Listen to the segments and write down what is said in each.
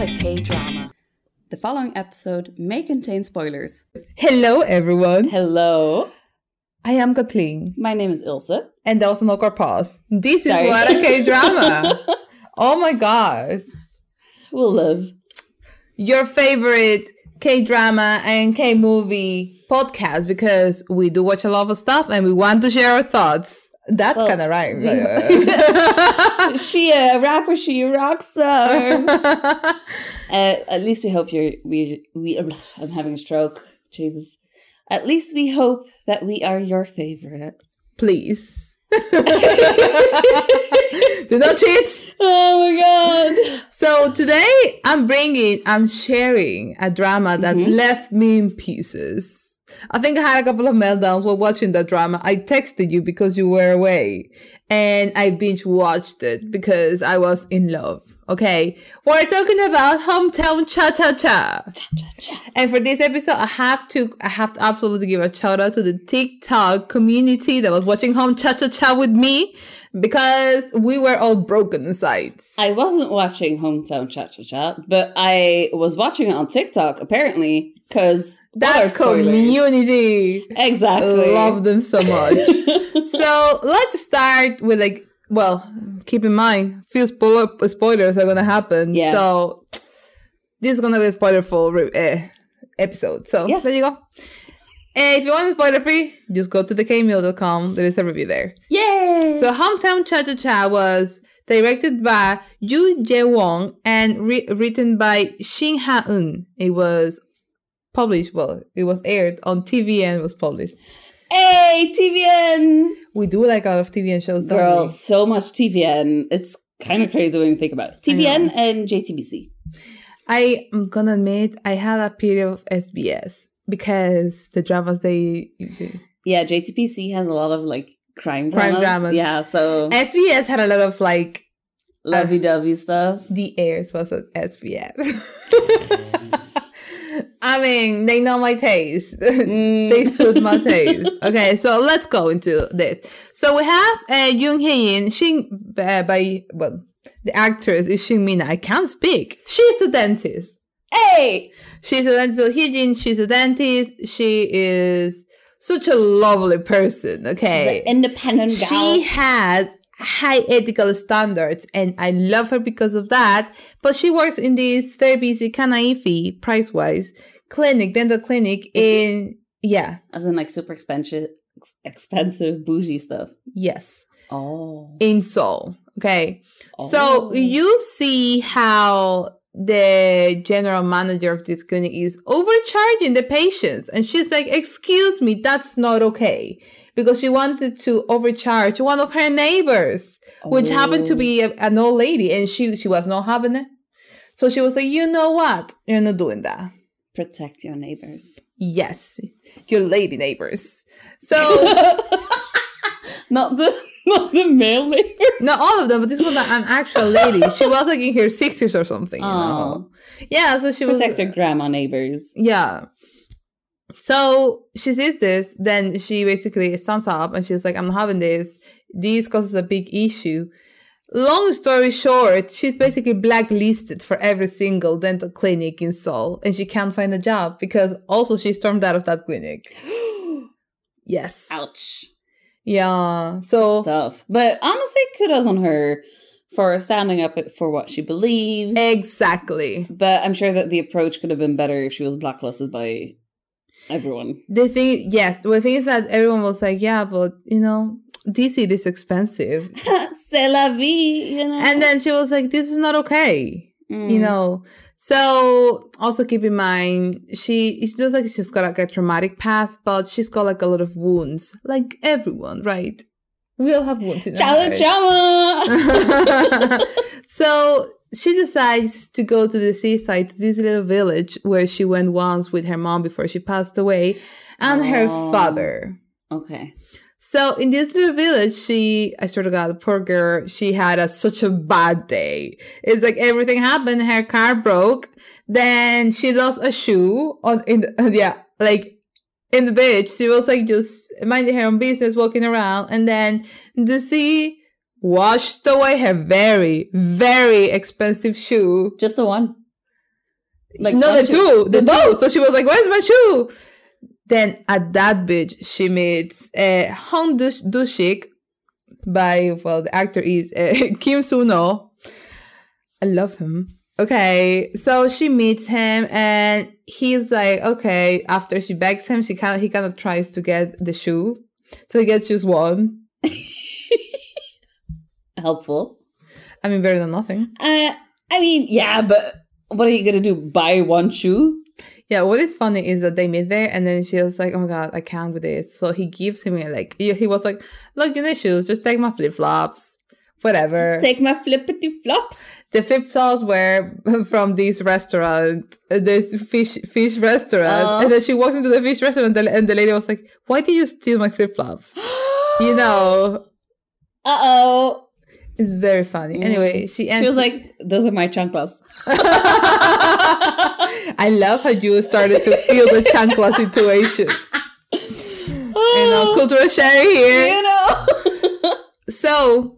A K drama. The following episode may contain spoilers. Hello, everyone. Hello, I am Kathleen, my name is Ilse. and an awkward pause. This is Sorry. what a K drama. oh my gosh, We'll live. your favorite K drama and K movie podcast because we do watch a lot of stuff and we want to share our thoughts. That Well, kind of right. she a rapper, she a rock star. uh, at least we hope you're we we. I'm having a stroke. Jesus. At least we hope that we are your favorite. Please. do not cheat. Oh my god. So today I'm bringing, I'm sharing a drama that Mhm. left me in pieces. I think I had a couple of meltdowns while watching that drama. I texted you because you were away and I binge watched it because I was in love. Okay. We're talking about Hometown Cha Cha Cha. And for this episode, I have to, I have to absolutely give a shout out to the TikTok community that was watching Home Cha Cha Cha with me because we were all broken inside. I wasn't watching Hometown Cha Cha Cha, but I was watching it on TikTok apparently because that community exactly love them so much so let's start with like well keep in mind a few spoiler spoilers are gonna happen Yeah. so this is gonna be a spoilerful re- uh, episode so Yeah. there you go and if you want spoiler free just go to thekmeal.com there is a review there Yay! so hometown cha cha cha was directed by Yu Jae Won and re- written by Shin Ha Eun. It was published, well, it was aired on TVN. And was published. hey, TVN! We do like a lot of TVN shows, don't Girl, so much TVN. It's kind of crazy when you think about it. TVN and JTBC. I am gonna admit I had a period of SBS because the dramas they. Yeah, JTBC has a lot of like crime Crime dramas. Yeah, so SBS had a lot of like lovey dovey stuff. the airs was at SBS. I mean, they know my taste. Mm. they suit my taste. Okay, so let's go into this. So we have uh, Yoon Hye-jin, Shin, uh, by, well, the actress is Shin Mina. I can't speak. She's a dentist. Hey! She's a dentist. So Hyejin, she's a dentist. She is such a lovely person. Okay. The independent gal. She has high ethical standards and I love her because of that. But she works in this very busy, of price wise, clinic, dental clinic in, yeah, As in like super expensive, expensive bougie stuff. yes, Oh. in Seoul. Okay. Oh. So you see how the general manager of this clinic is overcharging the patients. And she's like, excuse me, that's not okay. Because she wanted to overcharge one of her neighbors, which happened to Oh. be a, an old lady, and she, she was not having it. So she was like, you know what? You're not doing that. protect your neighbors. Yes, your lady neighbors. So not the not the male neighbor. not all of them, but this was an actual lady. She was like in her sixties or something. You know? Yeah, so she was Protect your grandma neighbors. Yeah. So she sees this, then she basically stands up and she's like, I'm having this. This causes a big issue. Long story short, she's basically blacklisted for every single dental clinic in Seoul and she can't find a job because also she stormed out of that clinic. Yes. Ouch. Yeah. So Tough. But honestly, kudos on her for standing up for what she believes. exactly. But I'm sure that the approach could have been better if she was blacklisted by everyone. The thing, yes, the thing is that everyone was like, yeah, but you know, DC is expensive. C'est la vie, you know. And then she was like, this is not okay. Mm. You know, so also keep in mind, she, it's just like she's got like a traumatic past, but she's got like a lot of wounds, like everyone, right? We all have wounds in our chama. so she decides to go to the seaside, to this little village where she went once with her mom before she passed away, and her Oh. father. okay. So in this little village, she, I sort of got the poor girl, she had a, such a bad day. It's like everything happened. Her car broke. Then she lost a shoe on, in, the, yeah, like in the beach. She was like just minding her own business, walking around. And then the sea washed away her very, very expensive shoe. Just the one. Like no, the what two, the, the two. So she was like, "Where's my shoe?" Then at that bitch, she meets uh, Hong Dush Dushik by well, the actor is uh, Kim Seon-ho. I love him. Okay, so she meets him and he's like, okay. After she begs him, she kind of he kind of tries to get the shoe, so he gets just one. helpful. I mean, better than nothing. Uh, I mean, yeah, but what are you gonna do? Buy one shoe? Yeah, what is funny is that they meet there and then she was like, oh my god, I can't with this. So he gives him a, like, he was like, look, in the shoes, just take my flip flops, whatever. Take my flippity flops. the flip flops were from this restaurant, uh, this fish fish restaurant. Oh. And then she walks into the fish restaurant and the, lady was like, why did you steal my flip flops? you know, Uh oh. it's very funny. Anyway, she She was like, "Those are my chanclas." I love how you started to feel the chancla situation. You know, cultural sharing here. you know. So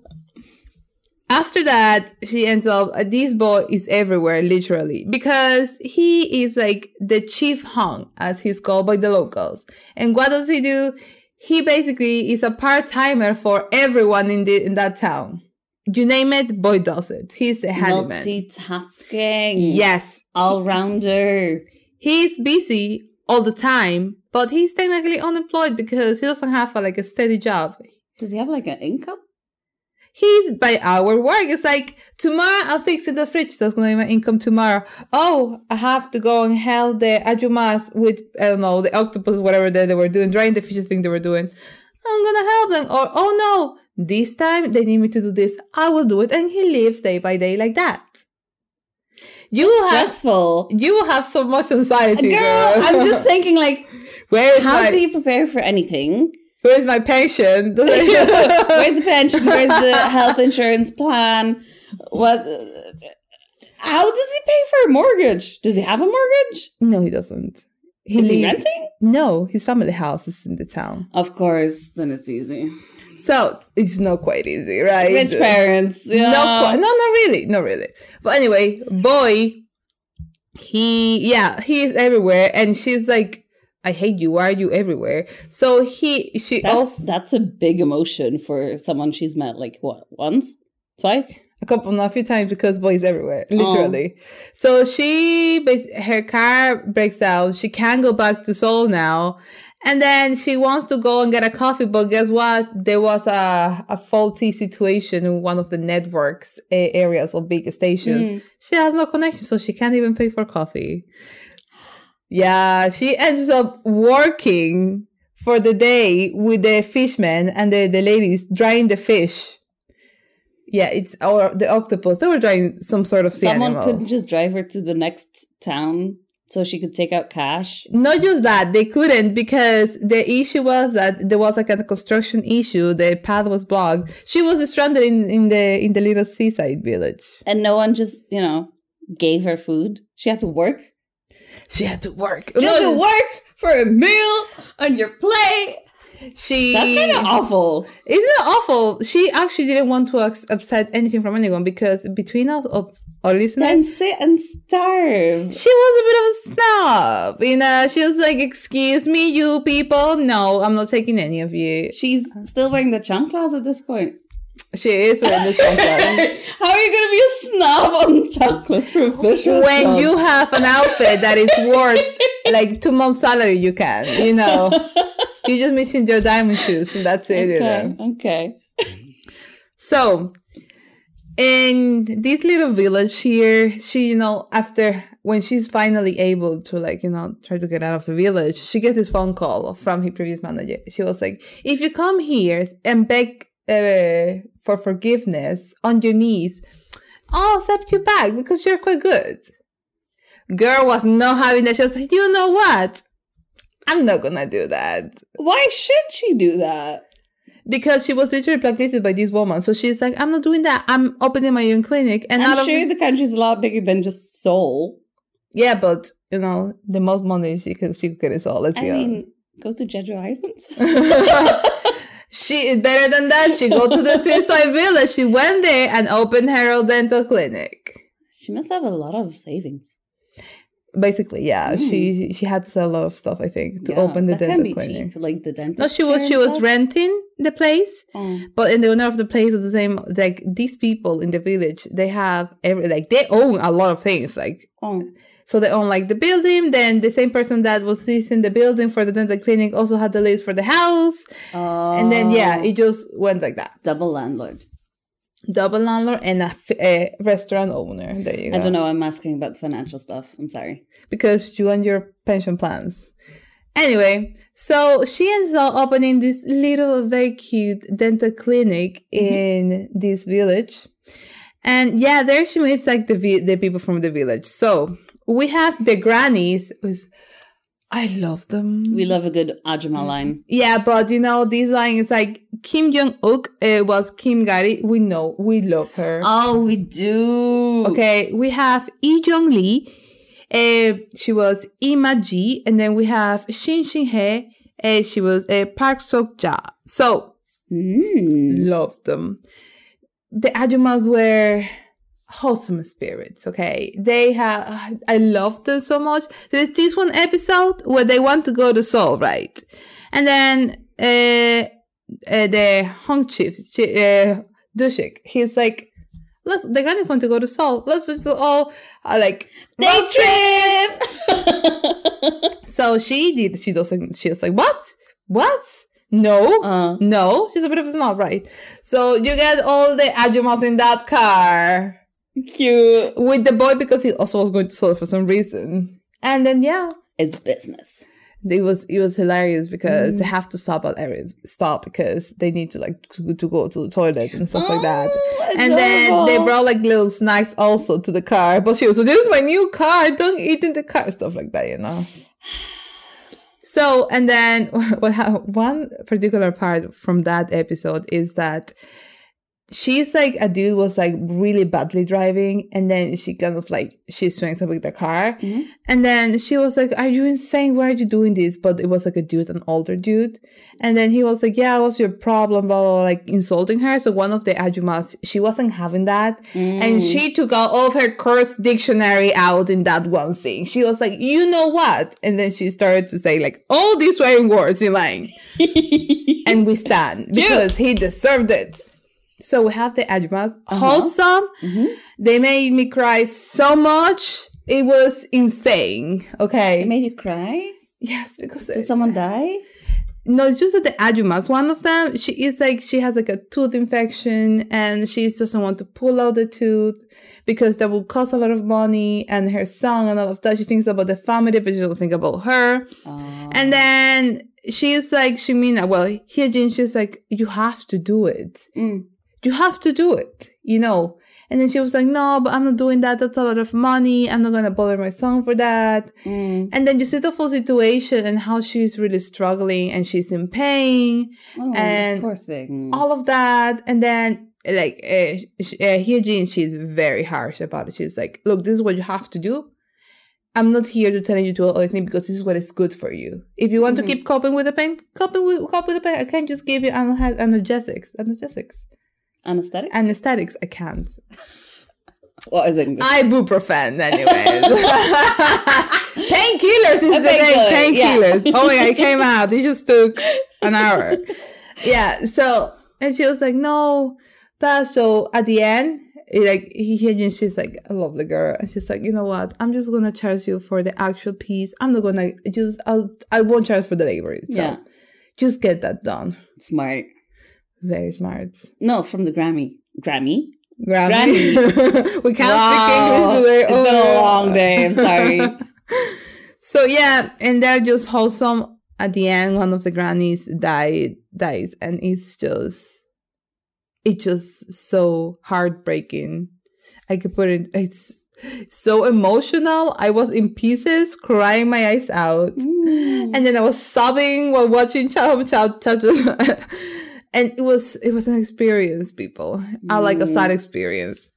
after that, she ends up. uh, This boy is everywhere, literally, because he is like the chief Hong, as he's called by the locals. And what does he do? He basically is a part timer for everyone in the in that town. You name it, boy does it. He's a handyman. Multitasking. Yes, All rounder. he's busy all the time, but he's technically unemployed because he doesn't have a, like a steady job. Does he have like an income? He's by hour work. It's like tomorrow I'll fix the fridge. That's gonna be my income tomorrow. Oh, I have to go and help the ajumas with I don't know the octopus, whatever they, they were doing, drying the fish thing they were doing. I'm gonna help them. Or oh no, this time they need me to do this. I will do it. And he lives day by day like that. You will have Stressful. you will have so much anxiety, Girl, girl. I'm just thinking like, where is how my do you prepare for anything? where is my pension? Where's the pension? Where's the health insurance plan? What? How does he pay for a mortgage? Does he have a mortgage? no, he doesn't. Is he renting? No, his family house is in the town. Of course, then it's easy. So it's not quite easy, right? Rich parents. Yeah. No, quite, no, not really, not really. But anyway, boy, he, yeah, he is everywhere, and she's like, "I hate you. Why are you everywhere?" So he, she, That's, also that's a big emotion for someone she's met like what once, twice. a couple, not a few times because boys is everywhere, Oh. literally. So she, her car breaks down. She can't go back to Seoul now. And then she wants to go and get a coffee, but guess what? There was a, a faulty situation in one of the networks areas of big stations. Mm. She has no connection, so she can't even pay for coffee. Yeah, she ends up working for the day with the fishmen and the, the ladies drying the fish. Yeah, it's or the octopus. They were drying some sort of sea Someone animal. could just drive her to the next town so she could take out cash. Not just that, they couldn't because the issue was that there was like a construction issue. The path was blocked. She was stranded in, in the in the little seaside village. And no one just, you know, gave her food. She had to work. She had to work. She had to work for a meal on your plate. She That's kind of awful. Isn't it awful? She actually didn't want to upset anything from anyone because between us or, listeners, Then sit and starve. she was a bit of a snob. You know, she was like, "Excuse me, you people. No, I'm not taking any of you." She's still wearing the chanclas at this point. She is wearing the chanclas. How are you going to be a snob on chanclas for a fish when restaurant? you have an outfit that is worth like two months' salary, you can. You know, you just mentioned your diamond shoes, and that's it. You Okay, know. okay. So, in this little village here, she, you know, after when she's finally able to, like, you know, try to get out of the village, she gets this phone call from her previous manager. She was like, if you come here and beg uh, for forgiveness on your knees, I'll accept you back because you're quite good. Girl was not having that. She was like, you know what? I'm not gonna do that Why should she do that? Because she was literally blacklisted by this woman. So she's like, I'm not doing that. I'm opening my own clinic. And I'm of sure the country's a lot bigger than just Seoul. yeah, but you know, the most money she could she could get is all. Let's I be honest. mean, go to Jeju Islands. she is better than that. She go to the suicide village. She went there and opened her own dental clinic. she must have a lot of savings. Basically, yeah, she hmm. she had to sell a lot of stuff. I think to Yeah, open the dental clinic. cheap, like the dentist. No, she was she was renting the place, Oh. but in the owner of the place was the same. Like these people in the village, they have every like they own a lot of things. Like Oh. so, they own like the building. Then the same person that was leasing the building for the dental clinic also had the lease for the house. oh. And then oh. yeah, Oh. it just went like that. double landlord. Double landlord and a restaurant owner. There you go. I don't know. I'm asking about the financial stuff. I'm sorry. because you and your pension plans. Anyway, so she ends up opening this little, very cute dental clinic mm-hmm. in this village. And yeah, there she meets like the the people from the village. So we have the grannies. Was I love them. We love a good Ajuma line. Yeah, but you know, this line is like Kim Jong Uk uh, was Kim Gamri. We know, we love her. Oh, we do. Okay, we have Lee Jong Lee. Uh, she was Ima Ji, and then we have Shin Shin Ae. Uh, she was uh, Park Sok Ja. So Mm. love them. The Ajumas were wholesome spirits. Okay, they have. I love them so much. There's this one episode where they want to go to Seoul, right? And then uh, uh the Hong chief, chi- uh, Dushik, he's like. Let's. The grannies want to go to Seoul. Let's just all uh, like Day road trip. So she did. She doesn't. She was like, "What? What? No, uh, no." She's a bit of a snob, right? So you get all the ajumas in that car cute. with the boy because he also was going to Seoul for some reason. And then yeah, It's business. it was it was hilarious because Mm. they have to stop at every stop because they need to like to, to go to the toilet and stuff like that. Oh, And then they brought like little snacks also to the car. But she was like, This is my new car. Don't eat in the car. Stuff like that, you know. So, and then what one particular part from that episode is that she's like a dude was like really badly driving and then she kind of like she swings up with the car. Mhm. and then she was like are you insane? Why are you doing this? But it was like a dude an older dude. And then he was like yeah what's your problem? Blah, blah, blah like insulting her. So one of the ajumas she wasn't having that. Mm. and she took out all of her curse dictionary out in that one scene. She was like you know what? And then she started to say like all these swearing words in line. And we stand because he deserved it. So we have the Ajumas. Wholesome. Mhm. They made me cry so much. It was insane. Okay. It made you cry? yes, because Did someone die? no, it's just that the Ajumas, one of them, she is like she has like a tooth infection and she doesn't want to pull out the tooth because that will cost a lot of money and her son and all of that. She thinks about the family, but she doesn't think about her. Oh. And then she is like, she mean, well, Hyejin, she's like, you have to do it. Mm. You have to do it, you know. And then she was like, no, but I'm not doing that. That's a lot of money. I'm not gonna bother my son for that. Mm. And then you see the full situation and how she's really struggling and she's in pain, Oh, And poor thing. all of that. And then like uh, sh- uh, Hyejin, she's very harsh about it. She's like, look, this is what you have to do. I'm not here to tell you to all thing because this is what is good for you. If you want Mhm. to keep coping with the pain, coping with cope with the pain. I can't just give you analge- analgesics, analgesics, Anesthetic? anesthetics. I can't. what is English? Ibuprofen, anyways. Painkillers is A the name. yeah. Painkillers. Oh my god, it came out. It just took an hour. Yeah. So and she was like, no. But so at the end, it, like he he- and she's like a lovely girl, and she's like, you know what? I'm just gonna charge you for the actual piece. I'm not gonna just. I'll. I won't charge for the labor. So yeah. just get that done. Smart. Very smart. No, from the Grammy. Grammy? Grammy. we can't Wow. speak English today. It's been a long day. I'm sorry. So yeah, and they're just wholesome. At the end, one of the grannies died, dies, and it's just, it's just so heartbreaking. I could put it. It's so emotional. I was in pieces, crying my eyes out, Mm. and then I was sobbing while watching Cha Cha Cha. And it was it was an experience, people. I like a sad experience.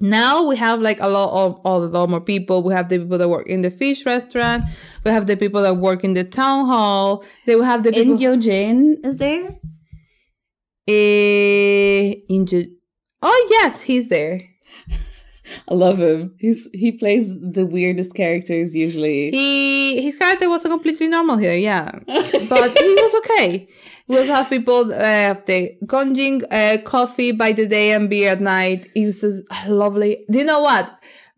Now we have like a lot of a lot more people. We have the people that work in the fish restaurant. We have the people that work in the town hall. They will have the people In Gyojin is there? eh, in Ju- Oh yes, he's there. I love him. He's he plays the weirdest characters usually. He his character was completely normal here, yeah, but he was okay. We also have people uh, have the Gongjin uh, coffee by the day and beer at night. It was just lovely. Do you know what?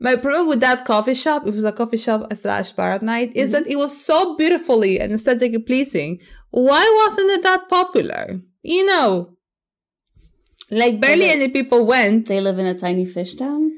My problem with that coffee shop, it was a coffee shop slash bar at night, is that it was so beautifully and aesthetically pleasing. Why wasn't it that popular? You know, like barely it- any people went. They live in a tiny fish town.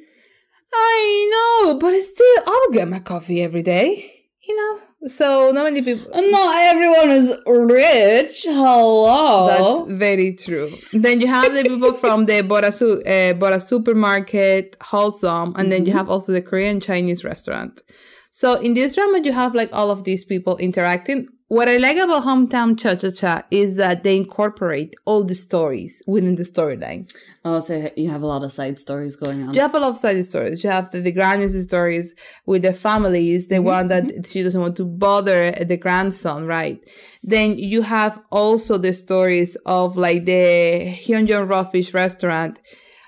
I know, but still, I'll get my coffee every day, you know? So, not many people. Not everyone is rich. Hello. That's very true. Then you have the people from the Bora, Su- uh, Bora supermarket, Wholesome, and then you have also the Korean Chinese restaurant. So in this drama, you have like all of these people interacting. What I like about Hometown Cha Cha Cha is that they incorporate all the stories within the storyline. oh, so you have a lot of side stories going on. You have a lot of side stories. You have the, the granny's stories with the families, the mm-hmm, one that mm-hmm. she doesn't want to bother the grandson, right? Then you have also the stories of like the Hwajeong Raw Fish restaurant,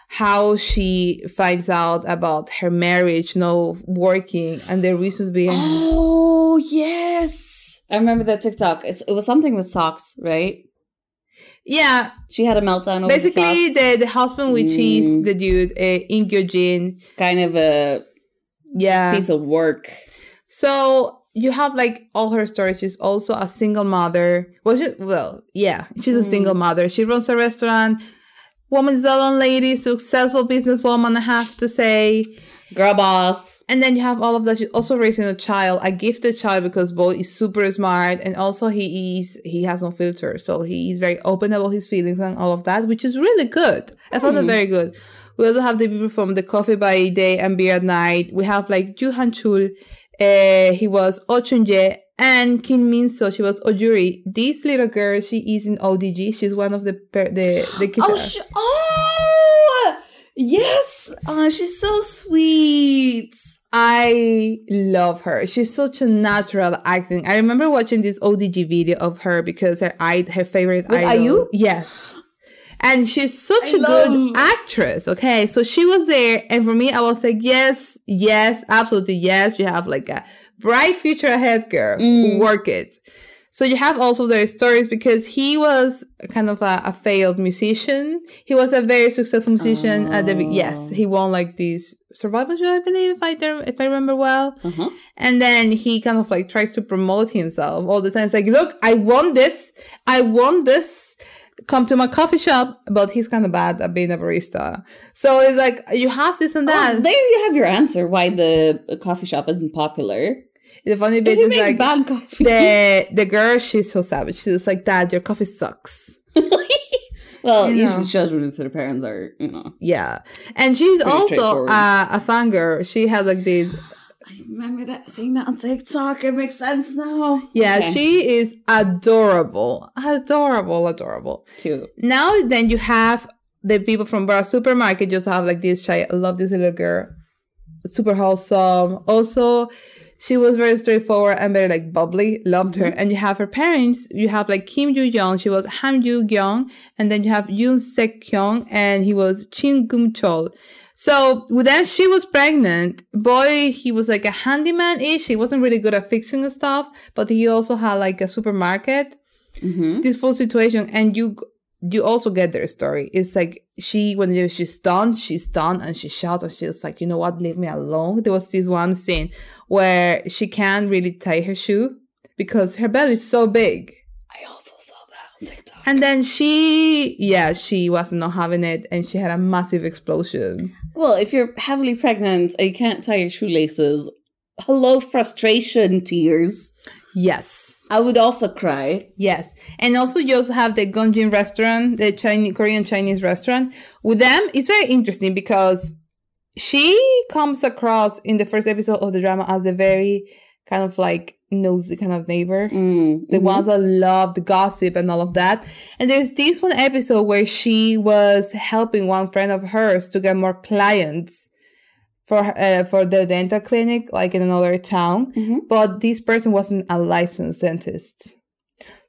how she finds out about her marriage no working and the reasons behind Oh yes, I remember that TikTok. It's, it was something with socks, right? Yeah, She had a meltdown basically the socks. the, the husband which is Mm. the dude, uh, In Jin. kind of a Yeah. piece of work. So you have like all her stories. She's also a single mother. Well, she, well, yeah, she's a single mother. She runs a restaurant. Woman's Zelon lady, successful businesswoman, I have to say. Girl boss. And then you have all of that. She's also raising a child, a gifted child, because Bo is super smart, and also he is he has no filter, so he is very open about his feelings and all of that, which is really good. I found it very good. We also have the people from the Coffee by Day and Beer at Night. We have like Cho Han Chul, uh, he was Oh Chun Jae, and Kim Min Seo, she was Ojuri. This little girl, she is in ODG. She's one of the per- the the kids. Oh, sh- oh, yes. Oh, she's so sweet. I love her. She's such a natural acting. I remember watching this ODG video of her because her I her favorite With idol. IU? Yeah. And she's such I a good actress. Okay. So she was there. And for me, I was like, yes, yes, absolutely. Yes. You have like a bright future ahead, girl. Mm. Work it. So you have also their stories because he was kind of a, a failed musician. He was a very successful musician at the, yes, Oh. he won like these survival show, I believe, if I, if I remember well. Uh-huh. And then he kind of like tries to promote himself all the time. It's like, look, I want this. I want this. Come to my coffee shop. But he's kind of bad at being a barista. So it's like, you have this and that. Oh, there you have your answer why the coffee shop isn't popular. The funny bit is like, bad coffee. the, the girl, she's so savage. She's like, dad, your coffee sucks. well, You usually know. children to their parents are, you know. Yeah. And she's also uh, a fangirl. She has like this, I remember that seeing that on TikTok. It makes sense now. yeah, Okay. she is adorable. Adorable, adorable. cute. Now then you have the people from Bora Supermarket just have like this shy. I love this little girl. Super wholesome. Also, she was very straightforward and very like bubbly. Loved her. And you have her parents. You have like Kim Joo Young. She was Ham Joo Kyung. And then you have Yoon Sek Kyung and he was Choi Geum Cheol. So with that, she was pregnant. Boy, he was like a handyman-ish. He wasn't really good at fixing stuff, but he also had like a supermarket Mm-hmm. this full situation and you you also get their story. It's like she when she's done she's done and she shouts and she's like you know what? Leave me alone. There was this one scene where she can't really tie her shoe because her belly is so big. I also saw that on TikTok. and then she yeah she was not having it and she had a massive explosion. Well, if you're heavily pregnant and you can't tie your shoelaces, hello, frustration tears. Yes I would also cry. Yes. And also you also have the Gongjin restaurant, the Chinese Korean Chinese restaurant. With them, it's very interesting because she comes across in the first episode of the drama as a very kind of like nosy kind of neighbor. Mm, The mhm. ones that love the gossip and all of that. And there's this one episode where she was helping one friend of hers to get more clients for uh, for their dental clinic, like in another town. Mhm. But this person wasn't a licensed dentist.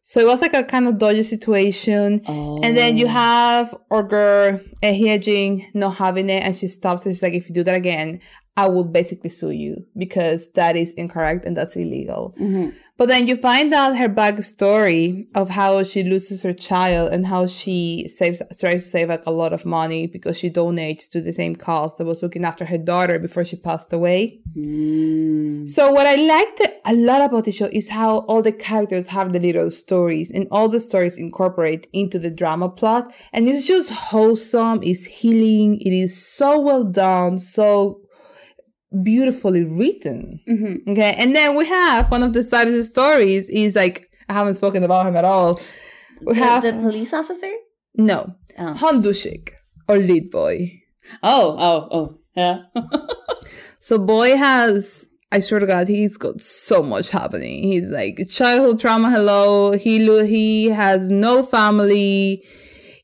So it was like a kind of dodgy situation. Oh. And then you have our girl uh, Hyejin not having it, and she stops. And she's like, "If you do that again, I will basically sue you because that is incorrect and that's illegal." Mhm. But then you find out her backstory of how she loses her child and how she saves tries to save like a lot of money because she donates to the same cause that was looking after her daughter before she passed away. Mm. So what I liked a lot about the show is how all the characters have the little stories and all the stories incorporate into the drama plot. And it's just wholesome, it's healing, it is so well done, so beautifully written. Mhm. Okay. And then we have one of the saddest stories is like I haven't spoken about him at all. We The- have the, police officer. no Oh. Han Dushik or lead boy. Oh, oh, oh, yeah. So boy has I swear to God, he's got so much happening. He's like childhood trauma. Hello, he he has no family.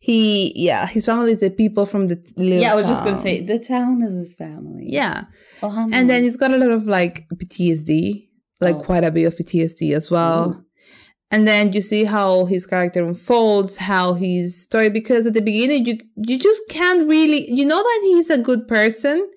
He yeah, his family is the people from the little yeah, I was just gonna say the town is his family. yeah, Oh, and then he's got a lot of like PTSD, like Oh. quite a bit of PTSD as well. Ooh. And then you see how his character unfolds, how his story. Because at the beginning, you you just can't really you know that he's a good person,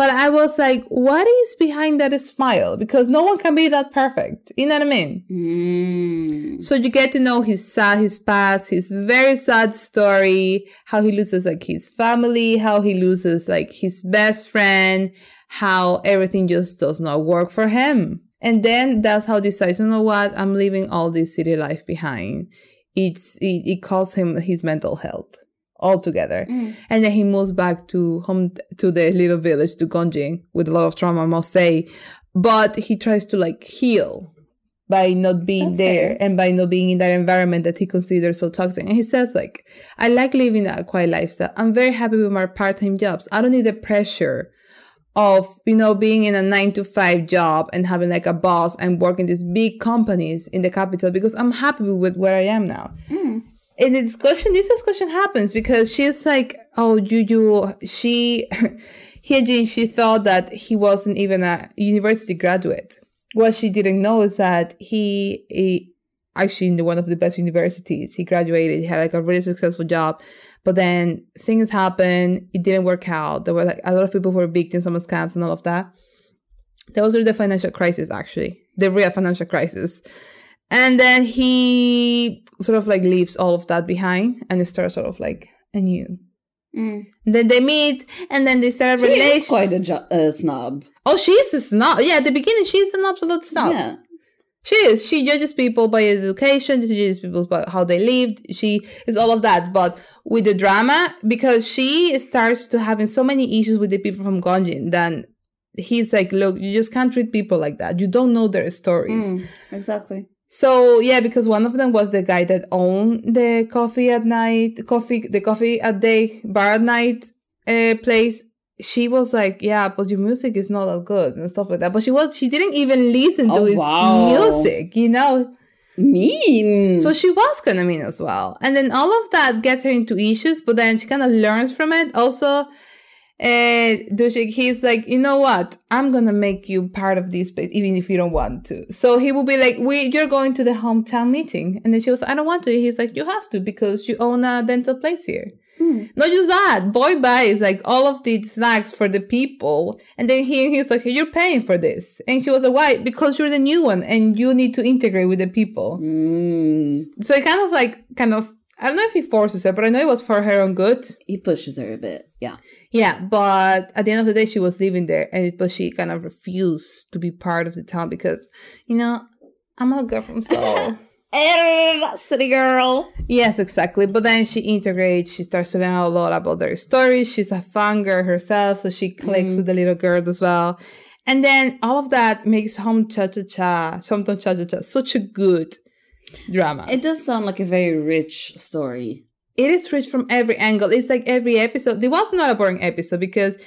but I was like, what is behind that smile? Because no one can be that perfect. You know what I mean? Mm. So you get to know his sad, his past, his very sad story, how he loses like his family, how he loses like his best friend, how everything just does not work for him. And then that's how he decides, you know what, I'm leaving all this city life behind. It's, it, it costs him his mental health altogether. Mm. And then he moves back to home, to the little village, to Gongjin, with a lot of trauma, I must say. But he tries to like heal by not being That's there fair. and by not being in that environment that he considers so toxic. And he says like, I like living a quiet lifestyle. I'm very happy with my part-time jobs. I don't need the pressure of, you know, being in a nine to five job and having like a boss and working these big companies in the capital because I'm happy with where I am now. Mm. In the discussion, this discussion happens because she's like, oh, you, she, Hyejin, she thought that he wasn't even a university graduate. What she didn't know is that he, he actually in one of the best universities. He graduated, he had like a really successful job. But then things happened, it didn't work out. There were like a lot of people who were victims of scams and all of that. That was the financial crisis, actually, the real financial crisis. And then he sort of like leaves all of that behind and starts sort of like anew. Mm. Then they meet and then they start a relationship. She is quite a jo- uh, snob. Oh, she's a snob. Yeah, at the beginning, she's an absolute snob. Yeah. She is. She judges people by education. She judges people by how they lived. She is all of that. But with the drama, because she starts to having so many issues with the people from Gongjin, then he's like, look, you just can't treat people like that. You don't know their stories. Mm, exactly. So yeah, because one of them was the guy that owned the coffee at night, coffee, the coffee at day, bar at night uh, place. She was like, yeah, but your music is not that good and stuff like that. But she was, she didn't even listen to Oh, his wow. music, you know. Mean. So she was kind of mean as well. And then all of that gets her into issues, but then she kind of learns from it. Also, uh, Dushik, he's like, you know what? I'm gonna make you part of this place, even if you don't want to. So he will be like, we, you're going to the hometown meeting. And then she was, I don't want to. He's like, you have to because you own a dental place here. Mm. Not just that, boy buys like all of the snacks for the people. And then he, he's like, you're paying for this. And she was like, why? Because you're the new one and you need to integrate with the people. Mm. So it kind of like, kind of, I don't know if he forces her, but I know it was for her own good. He pushes her a bit. Yeah. Yeah, but at the end of the day, she was living there, and but she kind of refused to be part of the town because, you know, I'm a girl from Seoul. City girl. yes, exactly. But then she integrates. She starts to learn a lot about their stories. She's a fan girl herself, so she clicks with the little girl as well. And then all of that makes Home Cha Cha Cha, Cha Cha Cha, such a good drama. It does sound like a very rich story. it is rich from every angle. It's like every episode. It was not a boring episode because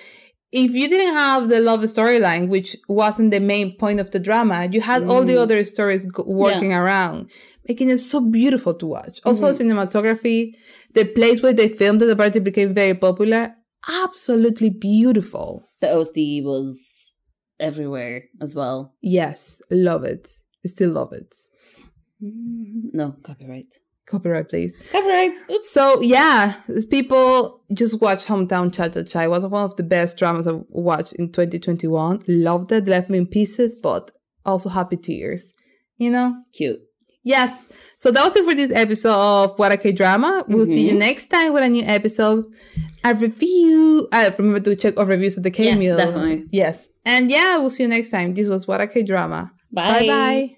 if you didn't have the love storyline, which wasn't the main point of the drama, you had all the Mm. other stories go- working around, making it so beautiful to watch. Also, Mm-hmm. cinematography, the place where they filmed it, party became very popular. Absolutely beautiful. The OST was everywhere as well. Yes, love it. I Still love it. Mm, No, copyright. Copyright, please. Copyright. Oops. So yeah, people just watch Hometown Cha Cha Cha. It was one of the best dramas I've watched in 2021. Loved it, left me in pieces, but also happy tears. You know? Cute. Yes. So that was it for this episode of What a K Drama. We'll see Mm-hmm. you next time with a new episode. A review. Uh, remember to check our reviews at the K Yes, Meal. definitely. Yes. And yeah, we'll see you next time. This was What a K Drama. Bye bye.